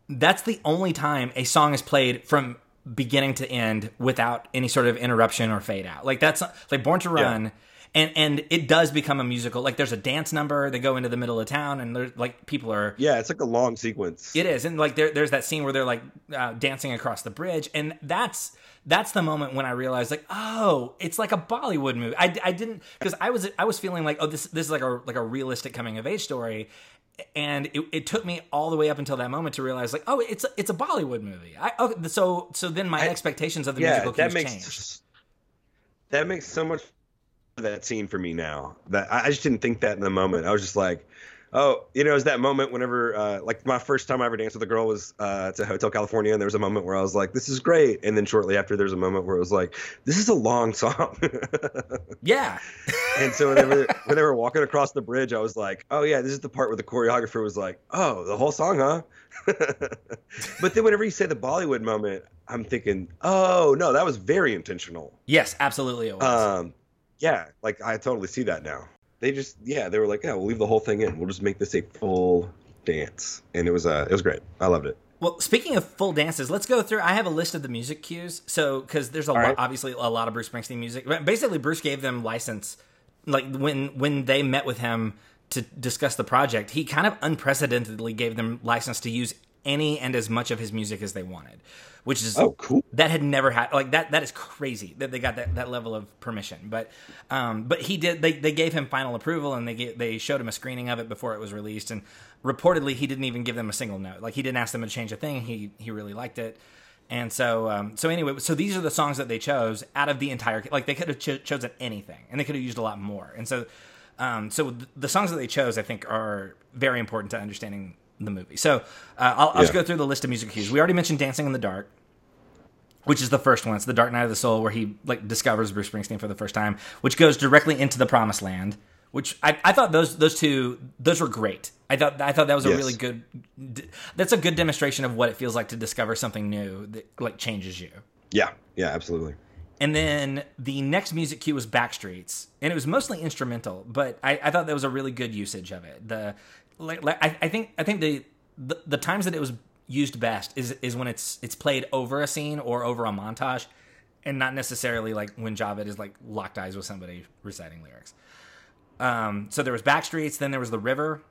Speaker 1: That's the only time a song is played from beginning to end without any sort of interruption or fade out. Like that's like Born to Run. And, and it does become a musical. Like there's a dance number. They go into the middle of town, and there's like people are
Speaker 2: yeah, it's like a long sequence.
Speaker 1: it is, and like there, there's that scene where they're like uh, dancing across the bridge, and that's that's the moment when I realized like, oh, it's like a Bollywood movie. I, I didn't because I was I was feeling like, oh, this this is like a like a realistic coming of age story, and it, it took me all the way up until that moment to realize like, oh, it's a, it's a Bollywood movie. I oh, okay, so so then my expectations of the
Speaker 2: yeah,
Speaker 1: musical
Speaker 2: that
Speaker 1: cues
Speaker 2: makes
Speaker 1: changed.
Speaker 2: that makes so much that scene for me now. That I I just didn't think that in the moment. I was just like, oh, you know, it was that moment whenever, uh, like, my first time I ever danced with a girl was uh, to Hotel California, and there was a moment where I was like, this is great, and then shortly after, there's a moment where it was like, this is a long song. [laughs]
Speaker 1: Yeah,
Speaker 2: and so whenever when they were walking across the bridge, I was like, oh yeah, this is the part where the choreographer was like, oh, the whole song, huh? [laughs] but then whenever you say the Bollywood moment, I'm thinking, oh no, that was very intentional.
Speaker 1: yes, absolutely, it was.
Speaker 2: Um, yeah, like I totally see that now. They just, yeah, they were like, yeah, we'll leave the whole thing in. We'll just make this a full dance, and it was, uh, it was great. I loved it.
Speaker 1: Well, speaking of full dances, let's go through. I have a list of the music cues. So, because there's a lot,
Speaker 2: right.
Speaker 1: obviously a lot of Bruce Springsteen music. Basically, Bruce gave them license, like when when they met with him to discuss the project, he kind of unprecedentedly gave them license to use any and as much of his music as they wanted, which is
Speaker 2: Oh, cool.
Speaker 1: that had never had like that that is crazy that they got that, that level of permission. But um but he did they, they gave him final approval and they get, they showed him a screening of it before it was released. And reportedly he didn't even give them a single note. Like he didn't ask them to change a thing. He he really liked it. And so um so anyway so these are the songs that they chose out of the entire like they could have cho- chosen anything and they could have used a lot more. And so um so the songs that they chose i think are very important to understanding the movie so uh, I'll, I'll just go through the list of music cues we already mentioned dancing in the dark which is the first one. It's the Dark Night of the Soul, where he like discovers Bruce Springsteen for the first time, which goes directly into the Promised Land. Which I, I thought those those two those were great. I thought I thought that was a
Speaker 2: Yes.
Speaker 1: really good. That's a good demonstration of what it feels like to discover something new that like changes you.
Speaker 2: Yeah, yeah, absolutely.
Speaker 1: And then the next music cue was Backstreets, and it was mostly instrumental, but I, I thought that was a really good usage of it. The like, like I, I think I think the, the the times that it was used best is is when it's it's played over a scene or over a montage, and not necessarily like when Javed is like locked eyes with somebody reciting lyrics. Um, so there was Backstreets, then there was The River,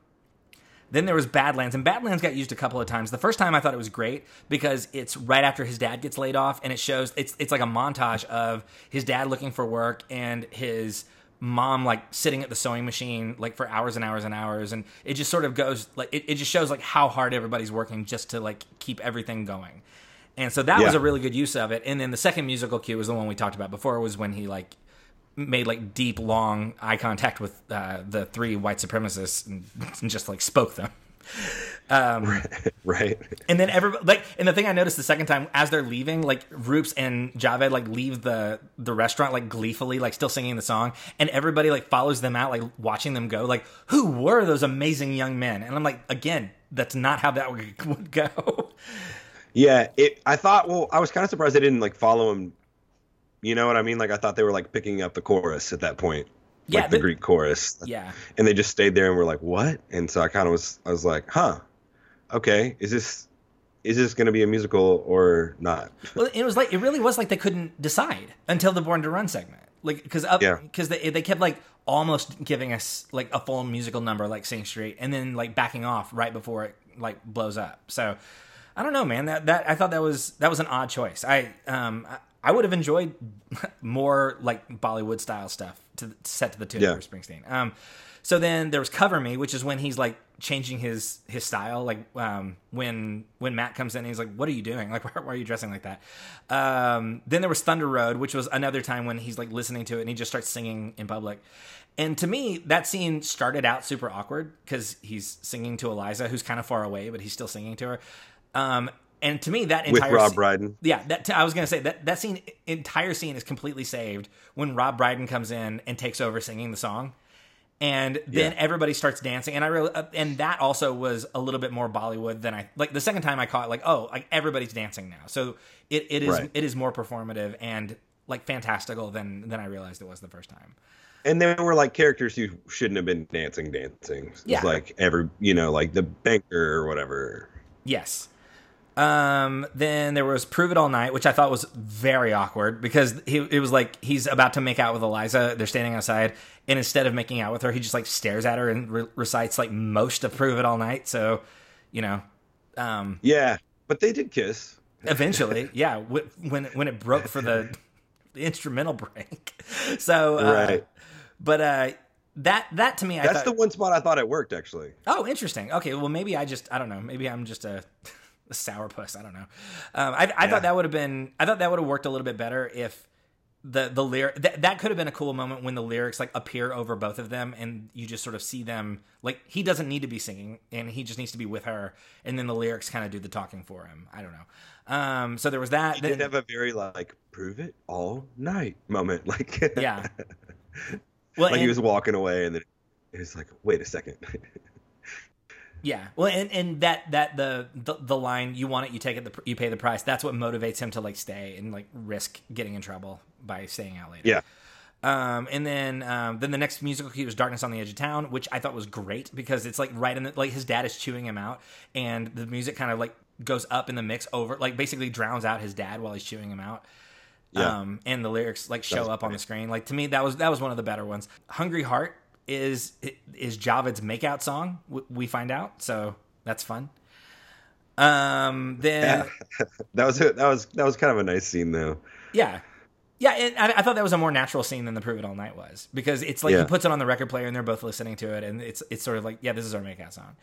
Speaker 1: then there was Badlands, and Badlands got used a couple of times. The first time I thought it was great because it's right after his dad gets laid off, and it shows it's it's like a montage of his dad looking for work and his mom like sitting at the sewing machine like for hours and hours and hours and it just sort of goes like it, it just shows like how hard everybody's working just to like keep everything going. And so that was a really good use of it. And then the second musical cue was the one we talked about before was when he like made like deep long eye contact with uh, the three white supremacists and, and [laughs] just like spoke them Um, [laughs]
Speaker 2: right?
Speaker 1: and then everybody like, and the thing I noticed the second time as they're leaving, like Roops and Javed like leave the the restaurant like gleefully, like still singing the song, and everybody like follows them out, like watching them go. Like, who were those amazing young men? And I'm like, again, that's not how that [laughs] would, would go.
Speaker 2: Yeah, it. I thought. Well, I was kind of surprised they didn't like follow him. You know what I mean? Like I thought they were like picking up the chorus at that point.
Speaker 1: Yeah,
Speaker 2: like the
Speaker 1: the-
Speaker 2: Greek chorus.
Speaker 1: yeah,
Speaker 2: And they just stayed there and were like, "What?" And so I kind of was. I was like, "Huh, okay. Is this is this going to be a musical or not?"
Speaker 1: well, it was like it really was like they couldn't decide until the Born to Run segment, like because up
Speaker 2: Yeah.
Speaker 1: because they they kept like almost giving us like a full musical number like Sing Street, and then like backing off right before it like blows up. So I don't know, man. That that I thought that was that was an odd choice. I um I, would have enjoyed [laughs] more like Bollywood style stuff to set to the tune
Speaker 2: Yeah.
Speaker 1: of Bruce Springsteen. Um, so then there was Cover Me, which is when he's like changing his his style. Like um, when when Matt comes in, and he's like, "What are you doing? Like, why, [laughs] why are you dressing like that?" Um, then there was Thunder Road, which was another time when he's like listening to it and he just starts singing in public. And to me, that scene started out super awkward because he's singing to Eliza, who's kind of far away, but he's still singing to her. Um, and to me, that entire With
Speaker 2: Rob
Speaker 1: scene-
Speaker 2: Brydon.
Speaker 1: yeah, that I was gonna say that that scene entire scene is completely saved when Rob Brydon comes in and takes over singing the song, and then
Speaker 2: Yeah.
Speaker 1: everybody starts dancing, and I really uh, and that also was a little bit more Bollywood than I like. The second time I caught like oh like everybody's dancing now, so it, it is
Speaker 2: Right.
Speaker 1: it is more performative and like fantastical than than I realized it was the first time.
Speaker 2: And there were like characters who shouldn't have been dancing, dancing. It's
Speaker 1: Yeah.
Speaker 2: like every, you know, like the banker or whatever.
Speaker 1: Yes. Um, then there was Prove It All Night, which I thought was very awkward because he, it was like he's about to make out with Eliza. They're standing outside, and instead of making out with her, he just like stares at her and re- recites like most of Prove It All Night. So, you know, um,
Speaker 2: Yeah, but they did kiss.
Speaker 1: eventually, [laughs] yeah, wh- when when it broke for the, the [laughs] [laughs] instrumental break. So, uh,
Speaker 2: Right.
Speaker 1: But uh, that that to me, I
Speaker 2: That's
Speaker 1: thought,
Speaker 2: the one spot I thought it worked actually.
Speaker 1: Oh, interesting. Okay, well, maybe I just I don't know. Maybe I'm just a, a sourpuss. I don't know. Um, I, I
Speaker 2: Yeah.
Speaker 1: thought that would have been. I thought that would have worked a little bit better if the the lyric that, that could have been a cool moment when the lyrics like appear over both of them and you just sort of see them like he doesn't need to be singing and he just needs to be with her and then the lyrics kind of do the talking for him. I don't know. Um, so there was that.
Speaker 2: He did have a very like prove it all night moment. Like
Speaker 1: yeah. [laughs] Well,
Speaker 2: like he was walking away and then it was like, wait a second. [laughs]
Speaker 1: Yeah, well, and, and that that the, the the line you want it, you take it, the, you pay the price. That's what motivates him to like stay and like risk getting in trouble by staying out later.
Speaker 2: yeah.
Speaker 1: Um, and then um, then the next musical cue was "Darkness on the Edge of Town," which I thought was great because it's like right in the like his dad is chewing him out, and the music kind of like goes up in the mix over like basically drowns out his dad while he's chewing him out.
Speaker 2: Yeah.
Speaker 1: Um, and the lyrics like show
Speaker 2: was
Speaker 1: up on the screen. Like to me, that was that was one of the better ones. "Hungry Heart" is is Javed's makeout song. We find out, so that's fun. Um, then [laughs]
Speaker 2: That was it. That was that was kind of a nice scene though.
Speaker 1: Yeah. Yeah, and I, I thought that was a more natural scene than the "Prove It All Night" was because it's like he puts it on the record player and they're both listening to it, and it's it's sort of like, yeah, this is our makeout song,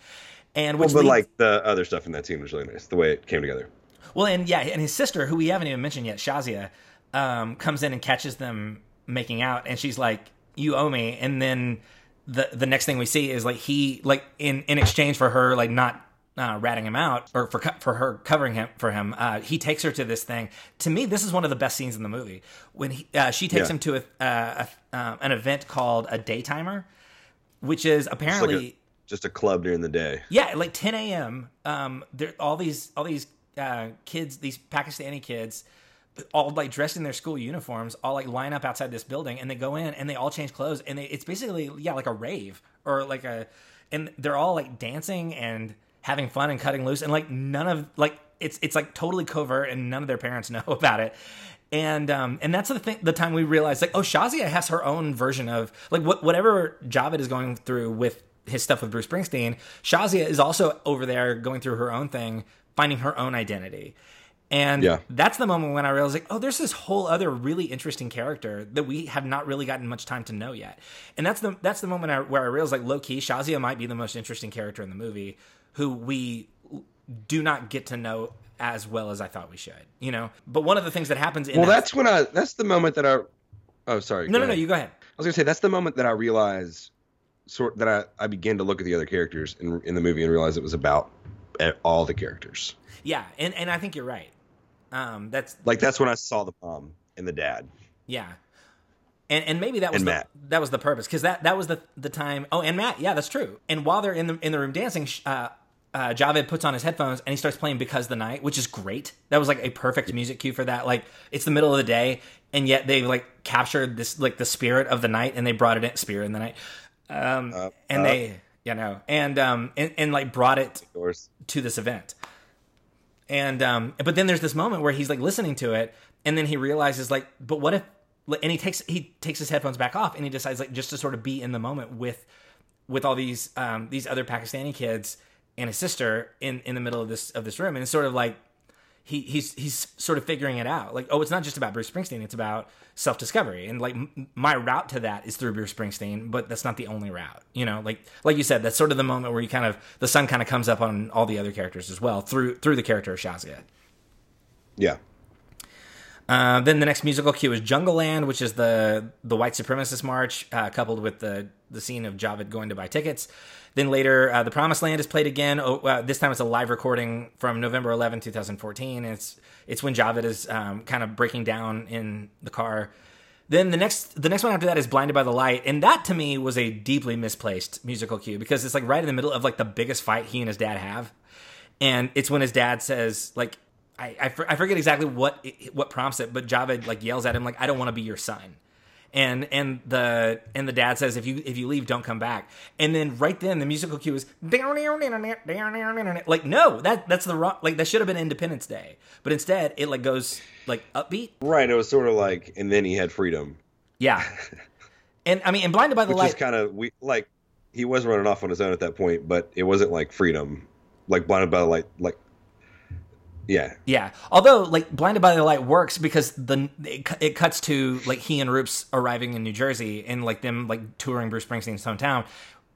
Speaker 1: and
Speaker 2: Well,
Speaker 1: which
Speaker 2: but
Speaker 1: leads-
Speaker 2: like the other stuff in that scene was really nice. The way it came together.
Speaker 1: well, and yeah, and his sister, who we haven't even mentioned yet, Shazia, um, comes in and catches them making out, and she's like, "You owe me," and then the the next thing we see is like he like in in exchange for her like not. Uh, ratting him out, or for for her covering him for him, uh, he takes her to this thing. To me, this is one of the best scenes in the movie when he, uh, she takes
Speaker 2: Yeah.
Speaker 1: him to a, uh, a uh, an event called a daytimer, which is apparently
Speaker 2: like a, just a club during the day.
Speaker 1: yeah, like 10 a.m. Um, there all these all these uh, kids, these Pakistani kids, all like dressed in their school uniforms, all like line up outside this building, and they go in and they all change clothes, and they, it's basically yeah like a rave or like a, and they're all like dancing and having fun and cutting loose, and like none of like it's it's like totally covert, and none of their parents [laughs] know about it. And um, and that's the thing. The time we realized, like, oh, Shazia has her own version of like what whatever Javed is going through with his stuff with Bruce Springsteen. Shazia is also over there going through her own thing, finding her own identity. And
Speaker 2: Yeah.
Speaker 1: that's the moment when I realized, like, oh, there's this whole other really interesting character that we have not really gotten much time to know yet. And that's the that's the moment I, where I realized, like, low key, Shazia might be the most interesting character in the movie, who we do not get to know as well as I thought we should. You know. But one of the things that happens in
Speaker 2: Well,
Speaker 1: that-
Speaker 2: that's when I. That's the moment that I. Oh, sorry.
Speaker 1: no, no, no. You go ahead.
Speaker 2: I was gonna say that's the moment that I realized, sort that I, I began to look at the other characters in in the movie and realize it was about all the characters.
Speaker 1: Yeah, and and I think you're right. Um, that's
Speaker 2: Like that's when I saw the mom and the dad.
Speaker 1: Yeah, and and maybe that was
Speaker 2: And
Speaker 1: the,
Speaker 2: Matt.
Speaker 1: that was the purpose because that that was the the time. Oh, and Matt, yeah, that's true. And while they're in the in the room dancing, uh, uh, Javed puts on his headphones and he starts playing "Because the Night," which is great. That was like a perfect music cue for that. Like it's the middle of the day, and yet they like captured this like the spirit of the night, and they brought it in spirit in the night. Um,
Speaker 2: Uh,
Speaker 1: and
Speaker 2: uh.
Speaker 1: they, you know, and um, and, and like brought it to this event. And um but then there's this moment where he's like listening to it and then he realizes like but what if and he takes he takes his headphones back off and he decides like just to sort of be in the moment with with all these um these other Pakistani kids and his sister in in the middle of this of this room. And it's sort of like he he's he's sort of figuring it out. Like, oh, it's not just about Bruce Springsteen; it's about self discovery. And like m- my route to that is through Bruce Springsteen, but that's not the only route. You know, like like you said, that's sort of the moment where you kind of the sun kind of comes up on all the other characters as well through through the character of Shazia.
Speaker 2: Yeah.
Speaker 1: Uh, then the next musical cue is Jungleland, which is the the white supremacist march, uh, coupled with the the scene of Javed going to buy tickets. Then later, uh, the Promised Land is played again. Oh, this time it's a live recording from November 11, 2014. And it's it's when Javed is um, kind of breaking down in the car. Then the next the next one after that is Blinded by the Light, and that to me was a deeply misplaced musical cue because it's like right in the middle of like the biggest fight he and his dad have, and it's when his dad says like I I, for, I forget exactly what what prompts it, but Javed like yells at him like I don't want to be your son, and and the and the dad says if you if you leave don't come back, and then right then the musical cue is like no that that's the wrong like that should have been Independence Day, but instead it like goes like upbeat.
Speaker 2: Right. It was sort of like, and then he had freedom,
Speaker 1: yeah, [laughs] and I mean and Blinded by the
Speaker 2: which
Speaker 1: Light
Speaker 2: is kind of we like he was running off on his own at that point, but it wasn't like freedom, like blinded by the light, like yeah,
Speaker 1: Yeah, although like Blinded by the Light works because the it, it cuts to like he and Roops arriving in New Jersey and like them like touring Bruce Springsteen's hometown.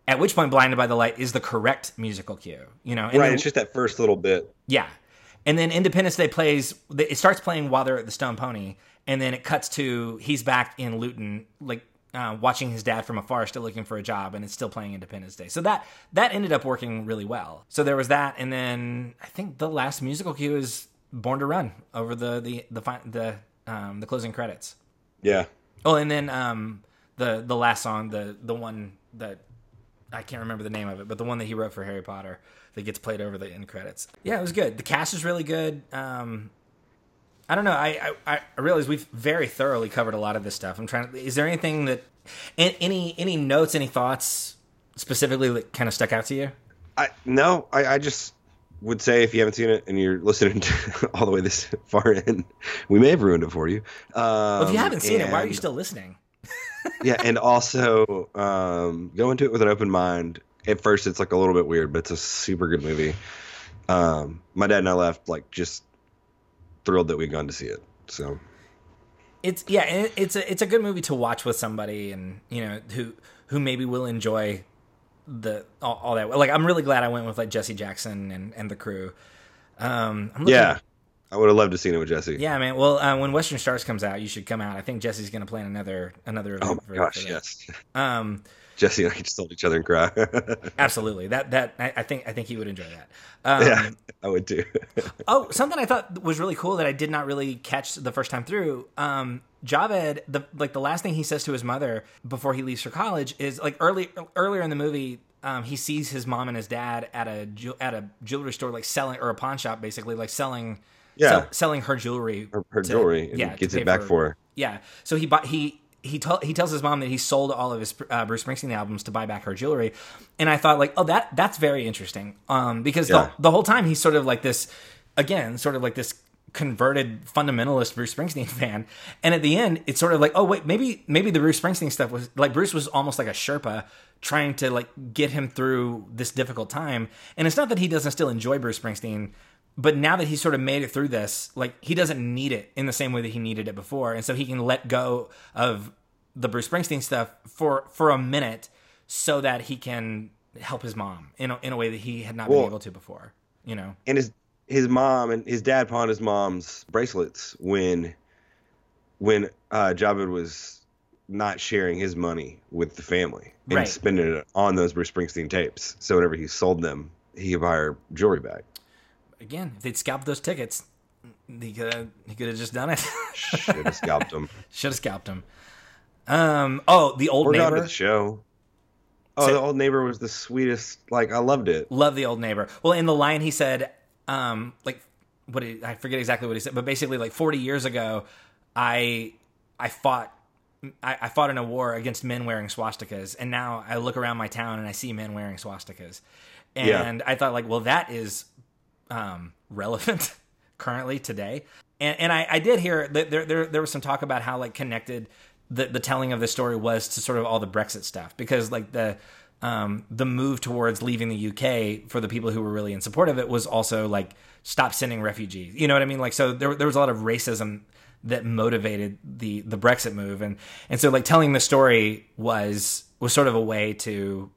Speaker 1: At which point, Blinded by the Light is the correct musical cue, you know. And
Speaker 2: right.
Speaker 1: then-
Speaker 2: It's just that first little bit.
Speaker 1: yeah, and then Independence Day plays. It starts playing while they're at the Stone Pony, and then it cuts to he's back in Luton, like uh, watching his dad from afar, still looking for a job, and it's still playing Independence Day. So that that ended up working really well. So there was that, and then I think the last musical cue is Born to Run over the the the the um, the closing credits.
Speaker 2: Yeah.
Speaker 1: Oh, and then um, the the last song, the the one that I can't remember the name of it, but the one that he wrote for Harry Potter that gets played over the end credits. Yeah, it was good. The cast is really good. Um, I don't know. I, I I realize we've very thoroughly covered a lot of this stuff. I'm trying. to Is there anything that any any notes, any thoughts specifically that kind of stuck out to you?
Speaker 2: I no, I, I just would say if you haven't seen it and you're listening [laughs] to all the way this far in, we may have ruined it for you. Um,
Speaker 1: Well, if you haven't seen it, why are you still listening?
Speaker 2: yeah, and also um, go into it with an open mind. At first, it's like a little bit weird, but it's a super good movie. Um, my dad and I left like just thrilled that we'd gone to see it. So
Speaker 1: it's yeah it's a it's a good movie to watch with somebody and you know who who maybe will enjoy the all, all that like i'm really glad i went with like jesse jackson and and the crew um
Speaker 2: yeah, I would have loved to seen it with Jesse.
Speaker 1: yeah man well uh, when western stars comes out you should come out i think jesse's gonna plan another another event
Speaker 2: Oh my
Speaker 1: for,
Speaker 2: gosh,
Speaker 1: for
Speaker 2: yes.
Speaker 1: um
Speaker 2: Jesse and I just told each other and cry. [laughs]
Speaker 1: absolutely that that I, I think i think he would enjoy that um
Speaker 2: yeah, I would too. [laughs]
Speaker 1: Oh, something I thought was really cool that I did not really catch the first time through. Um, Javed, the like the last thing he says to his mother before he leaves for college is like early earlier in the movie. Um, he sees his mom and his dad at a at a jewelry store, like selling or a pawn shop, basically like selling,
Speaker 2: Yeah.
Speaker 1: sell- selling her jewelry,
Speaker 2: her, her
Speaker 1: to-
Speaker 2: jewelry, and
Speaker 1: yeah,
Speaker 2: he gets it back for her.
Speaker 1: yeah. So he bought he he told he tells his mom that he sold all of his uh, Bruce Springsteen albums to buy back her jewelry, and I thought like, oh that that's very interesting, um, because
Speaker 2: Yeah.
Speaker 1: the the whole time he's sort of like this, again, sort of like this converted fundamentalist Bruce Springsteen [laughs] fan, and at the end it's sort of like, oh wait, maybe maybe the Bruce Springsteen stuff was like Bruce was almost like a Sherpa trying to like get him through this difficult time, and it's not that he doesn't still enjoy Bruce Springsteen but now that he's sort of made it through this, like he doesn't need it in the same way that he needed it before, and so he can let go of the Bruce Springsteen stuff for for a minute, so that he can help his mom in a, in a way that he had not
Speaker 2: Well-
Speaker 1: been able to before. You know,
Speaker 2: and his his mom and his dad pawned his mom's bracelets when when uh Javed was not sharing his money with the family and
Speaker 1: Right.
Speaker 2: spending it on those Bruce Springsteen tapes. So whenever he sold them, he could buy her jewelry back.
Speaker 1: Again, if they'd scalped those tickets, he could have he could have just done it.
Speaker 2: Should have [laughs] scalped him.
Speaker 1: Should have scalped him. Um. Oh, the old
Speaker 2: We're gone
Speaker 1: neighbor.
Speaker 2: the show. Oh,
Speaker 1: Say-
Speaker 2: the old neighbor was the sweetest. Like I loved it.
Speaker 1: Love the old neighbor. Well, in the line he said, um, like what did, I forget exactly what he said, but basically like 40 years ago, I I fought I, I fought in a war against men wearing swastikas, and now I look around my town and I see men wearing swastikas, and I thought like, well, that is um, relevant [laughs] currently today. And, and I, I did hear that there, there there was some talk about how like connected the the telling of the story was to sort of all the Brexit stuff because like the um, the move towards leaving the UK for the people who were really in support of it was also like stop sending refugees. You know what I mean? Like so there there was a lot of racism that motivated the the Brexit move and and so like telling the story was was sort of a way to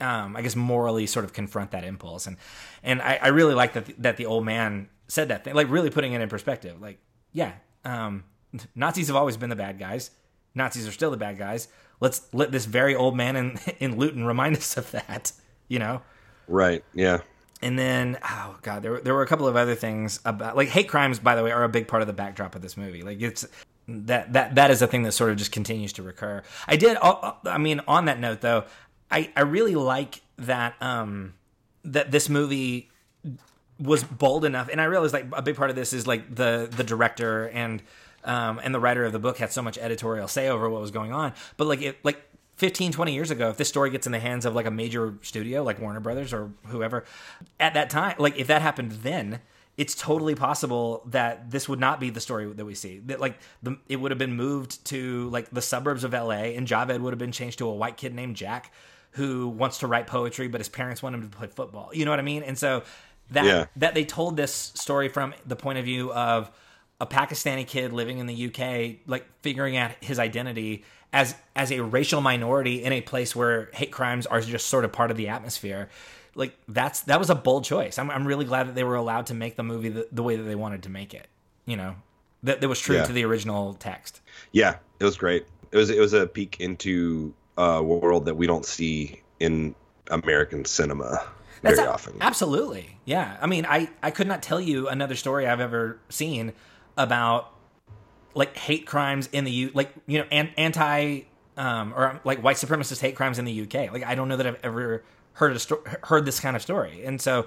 Speaker 1: um, I guess morally sort of confront that impulse, and and I, I really like that that the old man said that thing, like really putting it in perspective. Like, yeah, um, [laughs] Nazis have always been the bad guys. Nazis are still the bad guys. Let's let this very old man in [laughs] in Luton remind us of that. You know.
Speaker 2: Right. Yeah.
Speaker 1: And then, oh god, there were, there were a couple of other things about like hate crimes. By the way, are a big part of the backdrop of this movie. Like it's that that that is a thing that sort of just continues to recur. I did. uh, I mean, on that note, though, I I really like that um that this movie was bold enough, and I realized like a big part of this is like the the director and um and the writer of the book had so much editorial say over what was going on. But like it like 15 20 years ago if this story gets in the hands of like a major studio like Warner Brothers or whoever at that time like if that happened then it's totally possible that this would not be the story that we see that like the, it would have been moved to like the suburbs of LA and Javed would have been changed to a white kid named Jack who wants to write poetry but his parents want him to play football you know what I mean and so that
Speaker 2: Yeah.
Speaker 1: that they told this story from the point of view of a Pakistani kid living in the UK, like figuring out his identity as as a racial minority in a place where hate crimes are just sort of part of the atmosphere. Like that's that was a bold choice. I'm I'm really glad that they were allowed to make the movie the, the way that they wanted to make it. You know, that that was true
Speaker 2: Yeah.
Speaker 1: to the original text.
Speaker 2: Yeah. It was great. It was it was a peek into a world that we don't see in American cinema very
Speaker 1: a-
Speaker 2: often.
Speaker 1: Absolutely. Yeah. I mean, I, I could not tell you another story I've ever seen about like hate crimes in the U like, you know, an, anti um or like white supremacist hate crimes in the UK. Like I don't know that I've ever heard a sto- heard this kind of story. And so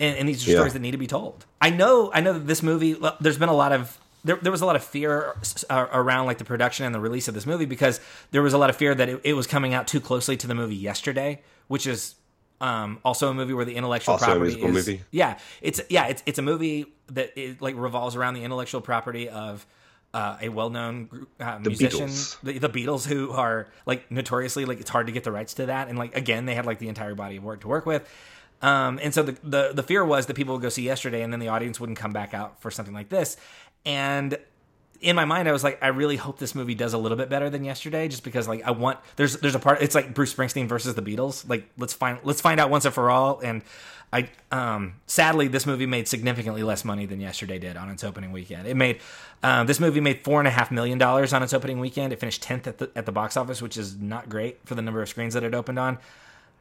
Speaker 1: and, and these are
Speaker 2: Yeah.
Speaker 1: stories that need to be told. I know I know that this movie there's been a lot of there, there was a lot of fear uh, around like the production and the release of this movie because there was a lot of fear that it, it was coming out too closely to the movie yesterday, which is um, also a movie where the intellectual property.
Speaker 2: Also a
Speaker 1: property
Speaker 2: musical
Speaker 1: is
Speaker 2: movie.
Speaker 1: yeah it's yeah it's it's a movie that it, like revolves around the intellectual property of uh, a well-known group, uh, musician
Speaker 2: Beatles.
Speaker 1: the, the Beatles who are like notoriously like it's hard to get the rights to that and like again they had like the entire body of work to work with um, and so the, the the fear was that people would go see yesterday and then the audience wouldn't come back out for something like this and in my mind, I was like, I really hope this movie does a little bit better than yesterday, just because like I want there's there's a part it's like Bruce Springsteen versus the Beatles. Like let's find let's find out once and for all. And I um sadly this movie made significantly less money than yesterday did on its opening weekend. It made um, this movie made four and a half million dollars on its opening weekend. It finished tenth at the at the box office, which is not great for the number of screens that it opened on.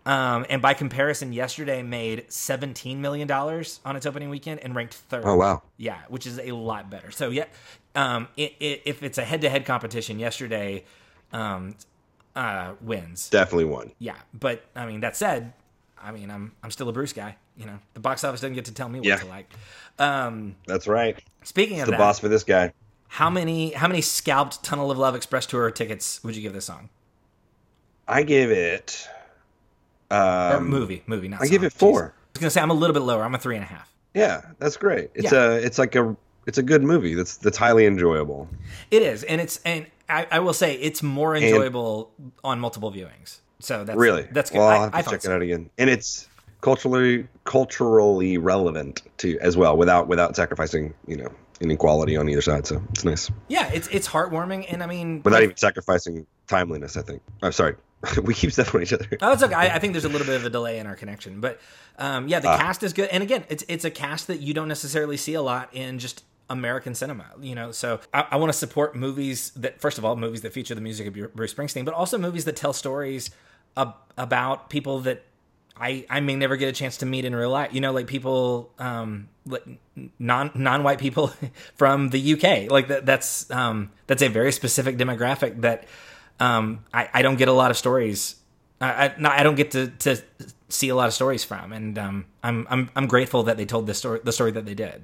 Speaker 1: Um, and by comparison, yesterday made seventeen million dollars on its opening weekend and ranked third.
Speaker 2: Oh wow.
Speaker 1: Yeah, which is a lot better. So yeah, um, i i if it's a head-to-head competition, yesterday um, uh, wins.
Speaker 2: Definitely won.
Speaker 1: Yeah, but I mean that said, I mean I'm I'm still a Bruce guy. You know, the box office doesn't get to tell me what
Speaker 2: Yeah.
Speaker 1: to like. Um,
Speaker 2: That's right.
Speaker 1: speaking of
Speaker 2: The
Speaker 1: that,
Speaker 2: boss for this guy.
Speaker 1: how many how many scalped Tunnel of Love Express tour tickets would you give this song
Speaker 2: I give it.
Speaker 1: Or
Speaker 2: Um,
Speaker 1: movie movie? Not
Speaker 2: I give it four.
Speaker 1: Jeez. I was gonna say I'm a little bit lower. I'm a three and a half.
Speaker 2: Yeah, that's great. It's
Speaker 1: Yeah.
Speaker 2: a. It's like a. It's a good movie. That's that's highly enjoyable.
Speaker 1: It is, and it's and I, I will say it's more enjoyable on multiple viewings. So that's
Speaker 2: Really.
Speaker 1: That's good.
Speaker 2: Well,
Speaker 1: I,
Speaker 2: I'll have
Speaker 1: I
Speaker 2: to
Speaker 1: thought
Speaker 2: check
Speaker 1: so.
Speaker 2: it out again. And it's culturally culturally relevant to as well without without sacrificing you know inequality on either side. So it's nice
Speaker 1: Yeah, it's it's heartwarming, and I mean,
Speaker 2: without even sacrificing timeliness. I think. I'm sorry. [laughs] we keep stuff on each other.
Speaker 1: Oh, it's okay. I, I think there's a little bit of a delay in our connection, but um, yeah, the
Speaker 2: Ah.
Speaker 1: cast is good. And again, it's it's a cast that you don't necessarily see a lot in just American cinema. You know, so I, I want to support movies that, first of all, movies that feature the music of Bruce Springsteen, but also movies that tell stories ab- about people that I, I may never get a chance to meet in real life. You know, like people, um, non non white people [laughs] from the UK. Like that, that's um, that's a very specific demographic that um, I, I don't get a lot of stories. I, I, no, I don't get to, to see a lot of stories from, and um, I'm I'm I'm grateful that they told this story, the story that they did.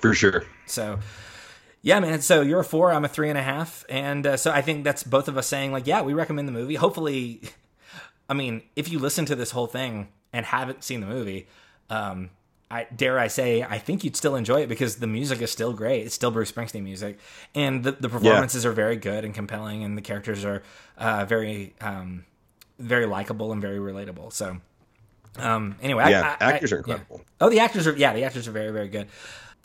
Speaker 2: For sure.
Speaker 1: So, yeah, man. So you're a four, I'm a three and a half, and uh, so I think that's both of us saying like, yeah, we recommend the movie. Hopefully, [laughs] I mean, if you listen to this whole thing and haven't seen the movie, um, I dare I say, I think you'd still enjoy it because the music is still great. It's still Bruce Springsteen music, and the, the performances are very good and compelling, and the characters are uh, very, um, very likable and very relatable. So, um, anyway,
Speaker 2: Yeah,
Speaker 1: I, I,
Speaker 2: actors
Speaker 1: I-
Speaker 2: are incredible.
Speaker 1: yeah. Oh, the actors are yeah, the actors are very very good.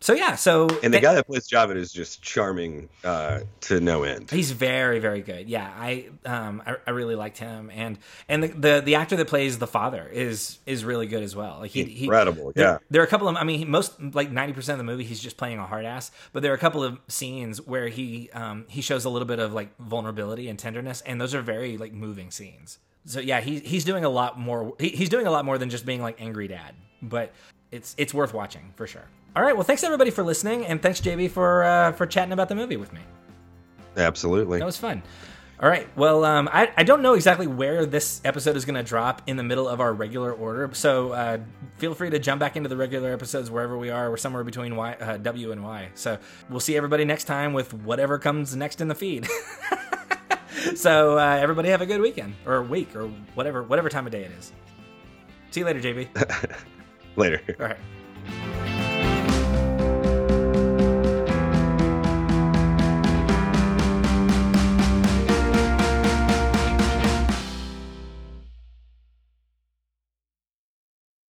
Speaker 1: So yeah, so
Speaker 2: And the guy that plays Javed is just charming uh, to no end.
Speaker 1: He's very, very good. Yeah, I, um, I, I really liked him, and and the, the the actor that plays the father is is really good as well. Like he, he
Speaker 2: Incredible,
Speaker 1: there-
Speaker 2: yeah.
Speaker 1: There are a couple of, I mean, he- most like ninety percent of the movie, he's just playing a hard ass. But there are a couple of scenes where he um he shows a little bit of like vulnerability and tenderness, and those are very like moving scenes. So yeah, he he's doing a lot more. He, he's doing a lot more than just being like angry dad, but it's it's worth watching for sure. All right, well, thanks everybody for listening, and thanks JB for uh, for chatting about the movie with me.
Speaker 2: Absolutely.
Speaker 1: That was fun. All right. Well, um, I, I don't know exactly where this episode is going to drop in the middle of our regular order. So uh, feel free to jump back into the regular episodes wherever we are. We're somewhere between y, uh, W and Y. So we'll see everybody next time with whatever comes next in the feed. [laughs] so uh, everybody have a good weekend or week or whatever whatever time of day it is. See you later, JB. [laughs]
Speaker 2: Later.
Speaker 1: All right.